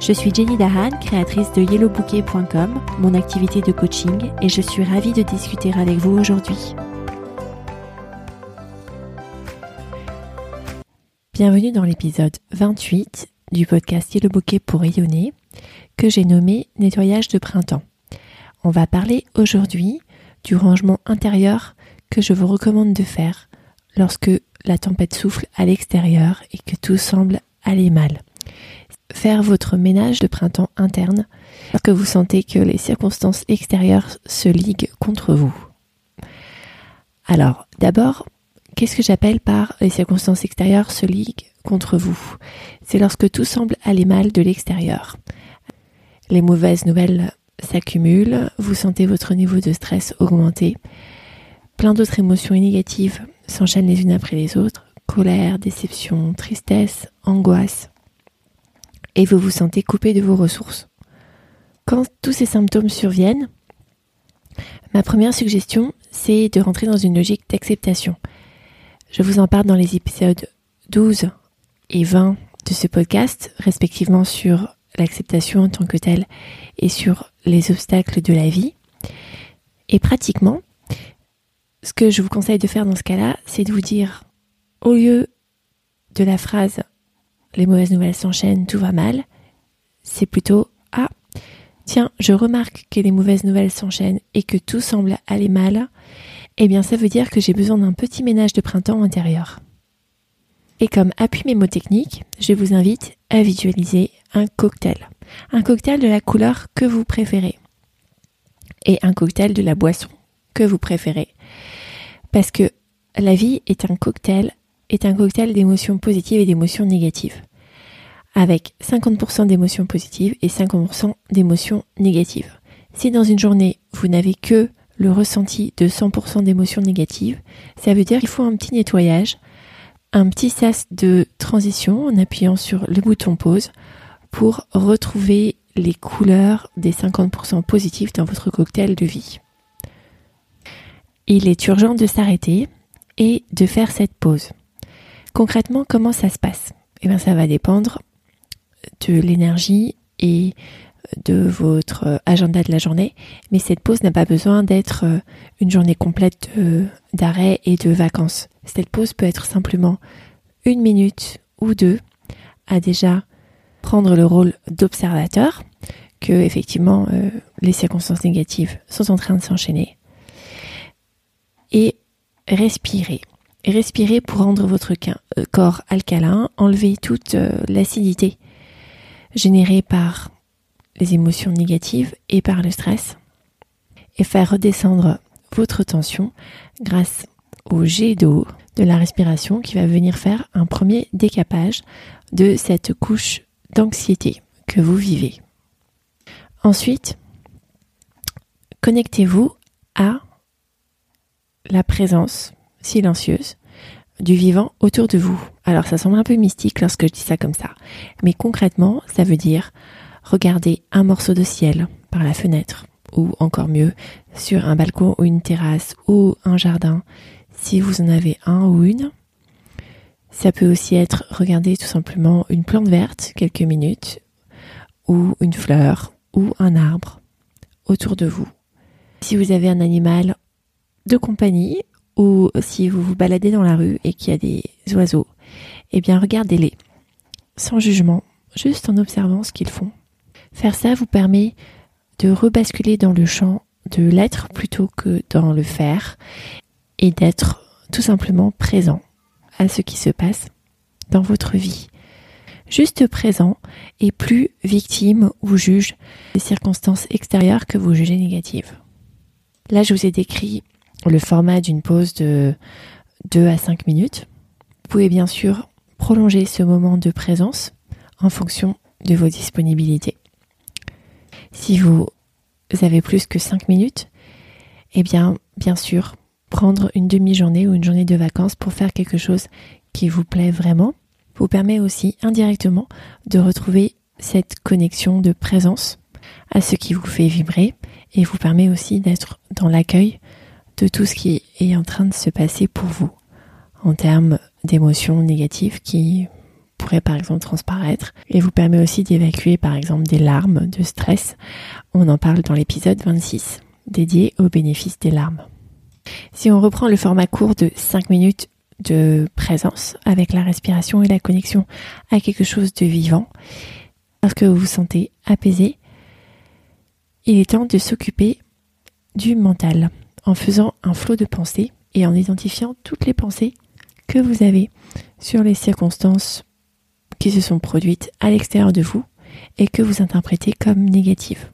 Je suis Jenny Dahan, créatrice de yellowbouquet.com, mon activité de coaching, et je suis ravie de discuter avec vous aujourd'hui. Bienvenue dans l'épisode 28 du podcast Yellow Bouquet pour rayonner, que j'ai nommé Nettoyage de printemps. On va parler aujourd'hui du rangement intérieur que je vous recommande de faire lorsque la tempête souffle à l'extérieur et que tout semble aller mal faire votre ménage de printemps interne lorsque vous sentez que les circonstances extérieures se liguent contre vous. Alors, d'abord, qu'est-ce que j'appelle par les circonstances extérieures se liguent contre vous C'est lorsque tout semble aller mal de l'extérieur. Les mauvaises nouvelles s'accumulent, vous sentez votre niveau de stress augmenter, plein d'autres émotions négatives s'enchaînent les unes après les autres, colère, déception, tristesse, angoisse, et vous vous sentez coupé de vos ressources. Quand tous ces symptômes surviennent, ma première suggestion, c'est de rentrer dans une logique d'acceptation. Je vous en parle dans les épisodes 12 et 20 de ce podcast, respectivement sur l'acceptation en tant que telle et sur les obstacles de la vie. Et pratiquement, ce que je vous conseille de faire dans ce cas-là, c'est de vous dire, au lieu de la phrase les mauvaises nouvelles s'enchaînent, tout va mal, c'est plutôt ah, tiens, je remarque que les mauvaises nouvelles s'enchaînent et que tout semble aller mal, eh bien ça veut dire que j'ai besoin d'un petit ménage de printemps intérieur. Et comme appui mémotechnique, je vous invite à visualiser un cocktail. Un cocktail de la couleur que vous préférez. Et un cocktail de la boisson que vous préférez. Parce que la vie est un cocktail est un cocktail d'émotions positives et d'émotions négatives, avec 50% d'émotions positives et 50% d'émotions négatives. Si dans une journée, vous n'avez que le ressenti de 100% d'émotions négatives, ça veut dire qu'il faut un petit nettoyage, un petit sas de transition en appuyant sur le bouton pause pour retrouver les couleurs des 50% positifs dans votre cocktail de vie. Il est urgent de s'arrêter et de faire cette pause. Concrètement, comment ça se passe? Eh bien, ça va dépendre de l'énergie et de votre agenda de la journée, mais cette pause n'a pas besoin d'être euh, une journée complète d'arrêt et de vacances. Cette pause peut être simplement une minute ou deux à déjà prendre le rôle d'observateur, que effectivement euh, les circonstances négatives sont en train de s'enchaîner, et respirer. Respirez pour rendre votre euh, corps alcalin, enlever toute euh, l'acidité générée par les émotions négatives et par le stress et faire redescendre votre tension grâce au jet d'eau de la respiration qui va venir faire un premier décapage de cette couche d'anxiété que vous vivez. Ensuite, connectez-vous à la présence silencieuse du vivant autour de vous. Alors ça semble un peu mystique lorsque je dis ça comme ça, mais concrètement ça veut dire regarder un morceau de ciel par la fenêtre ou encore mieux sur un balcon ou une terrasse ou un jardin si vous en avez un ou une. Ça peut aussi être regarder tout simplement une plante verte quelques minutes ou une fleur ou un arbre autour de vous. Si vous avez un animal de compagnie ou si vous vous baladez dans la rue et qu'il y a des oiseaux, eh bien regardez-les, sans jugement, juste en observant ce qu'ils font. Faire ça vous permet de rebasculer dans le champ de l'être plutôt que dans le faire et d'être tout simplement présent à ce qui se passe dans votre vie. Juste présent et plus victime ou juge des circonstances extérieures que vous jugez négatives. Là, je vous ai décrit le format d'une pause de 2 à 5 minutes. Vous pouvez bien sûr prolonger ce moment de présence en fonction de vos disponibilités. Si vous avez plus que 5 minutes, eh bien, bien sûr, prendre une demi-journée ou une journée de vacances pour faire quelque chose qui vous plaît vraiment vous permet aussi indirectement de retrouver cette connexion de présence à ce qui vous fait vibrer et vous permet aussi d'être dans l'accueil de tout ce qui est en train de se passer pour vous en termes d'émotions négatives qui pourraient par exemple transparaître et vous permet aussi d'évacuer par exemple des larmes de stress. On en parle dans l'épisode 26 dédié aux bénéfices des larmes. Si on reprend le format court de 5 minutes de présence avec la respiration et la connexion à quelque chose de vivant, parce que vous vous sentez apaisé, il est temps de s'occuper du mental en faisant un flot de pensées et en identifiant toutes les pensées que vous avez sur les circonstances qui se sont produites à l'extérieur de vous et que vous interprétez comme négatives.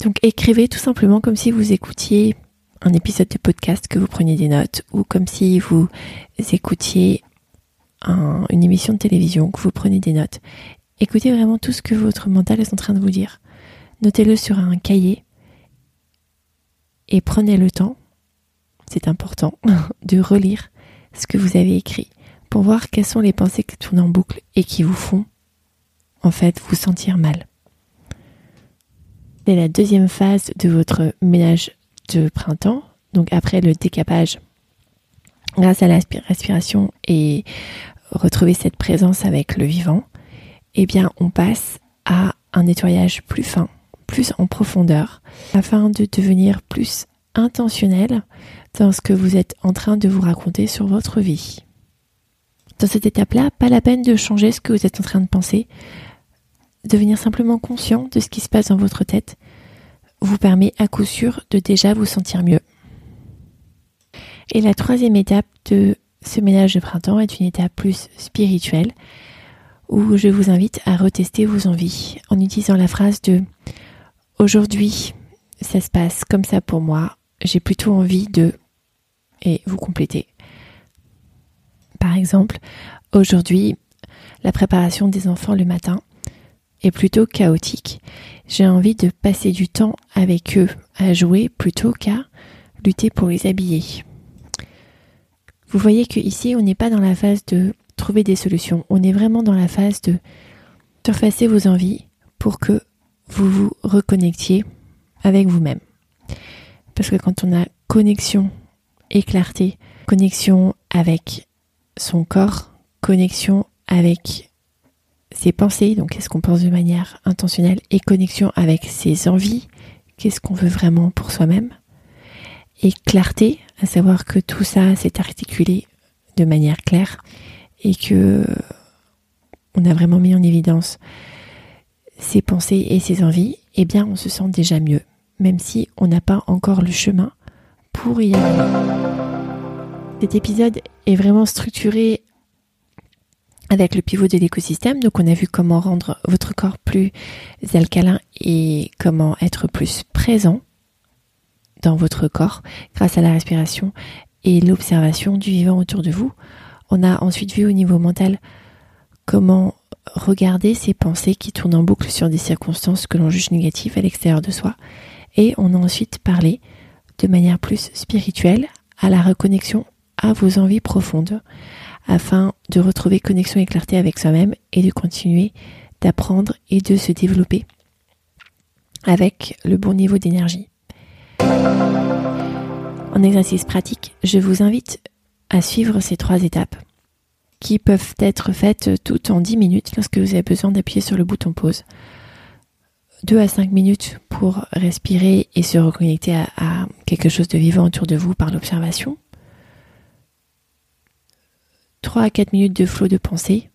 Donc écrivez tout simplement comme si vous écoutiez un épisode de podcast, que vous preniez des notes, ou comme si vous écoutiez une émission de télévision, que vous prenez des notes. Écoutez vraiment tout ce que votre mental est en train de vous dire. Notez-le sur un cahier et prenez le temps, c'est important, de relire ce que vous avez écrit pour voir quelles sont les pensées qui tournent en boucle et qui vous font en fait vous sentir mal. C'est la deuxième phase de votre ménage de printemps, donc après le décapage, grâce à la respiration et retrouver cette présence avec le vivant, eh bien on passe à un nettoyage plus fin, plus en profondeur, afin de devenir plus intentionnel dans ce que vous êtes en train de vous raconter sur votre vie. Dans cette étape-là, pas la peine de changer ce que vous êtes en train de penser, devenir simplement conscient de ce qui se passe dans votre tête vous permet à coup sûr de déjà vous sentir mieux. Et la troisième étape de ce ménage de printemps est une étape plus spirituelle où je vous invite à retester vos envies en utilisant la phrase de aujourd'hui ça se passe comme ça pour moi, j'ai plutôt envie de et vous complétez. Par exemple, aujourd'hui, la préparation des enfants le matin est plutôt chaotique j'ai envie de passer du temps avec eux à jouer plutôt qu'à lutter pour les habiller. Vous voyez que ici, on n'est pas dans la phase de trouver des solutions. On est vraiment dans la phase de surfacer vos envies pour que vous vous reconnectiez avec vous-même. Parce que quand on a connexion et clarté, connexion avec son corps, connexion avec ses pensées, donc qu'est-ce qu'on pense de manière intentionnelle, et connexion avec ses envies, qu'est-ce qu'on veut vraiment pour soi-même, et clarté, à savoir que tout ça s'est articulé de manière claire et que on a vraiment mis en évidence ses pensées et ses envies, eh bien on se sent déjà mieux, même si on n'a pas encore le chemin pour y arriver. Cet épisode est vraiment structuré avec le pivot de l'écosystème. Donc on a vu comment rendre votre corps plus alcalin et comment être plus présent dans votre corps grâce à la respiration et l'observation du vivant autour de vous. On a ensuite vu au niveau mental comment regarder ces pensées qui tournent en boucle sur des circonstances que l'on juge négatives à l'extérieur de soi. Et on a ensuite parlé de manière plus spirituelle à la reconnexion à vos envies profondes, afin de retrouver connexion et clarté avec soi-même et de continuer d'apprendre et de se développer avec le bon niveau d'énergie. En exercice pratique, je vous invite à suivre ces trois étapes qui peuvent être faites toutes en 10 minutes lorsque vous avez besoin d'appuyer sur le bouton pause. 2 à 5 minutes pour respirer et se reconnecter à, quelque chose de vivant autour de vous par l'observation. 3 à 4 minutes de flot de pensée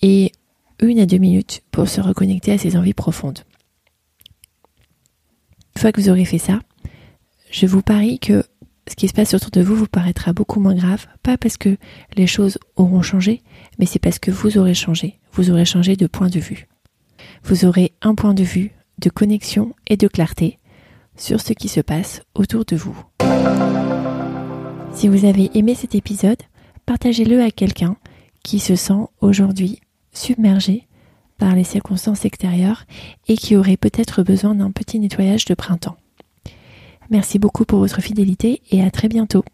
et 1 à 2 minutes pour se reconnecter à ses envies profondes. Une fois que vous aurez fait ça, je vous parie que ce qui se passe autour de vous vous paraîtra beaucoup moins grave, pas parce que les choses auront changé, mais c'est parce que vous aurez changé, vous aurez changé de point de vue. Vous aurez un point de vue de connexion et de clarté sur ce qui se passe autour de vous. Si vous avez aimé cet épisode, partagez-le à quelqu'un qui se sent aujourd'hui submergé par les circonstances extérieures et qui auraient peut-être besoin d'un petit nettoyage de printemps. Merci beaucoup pour votre fidélité et à très bientôt.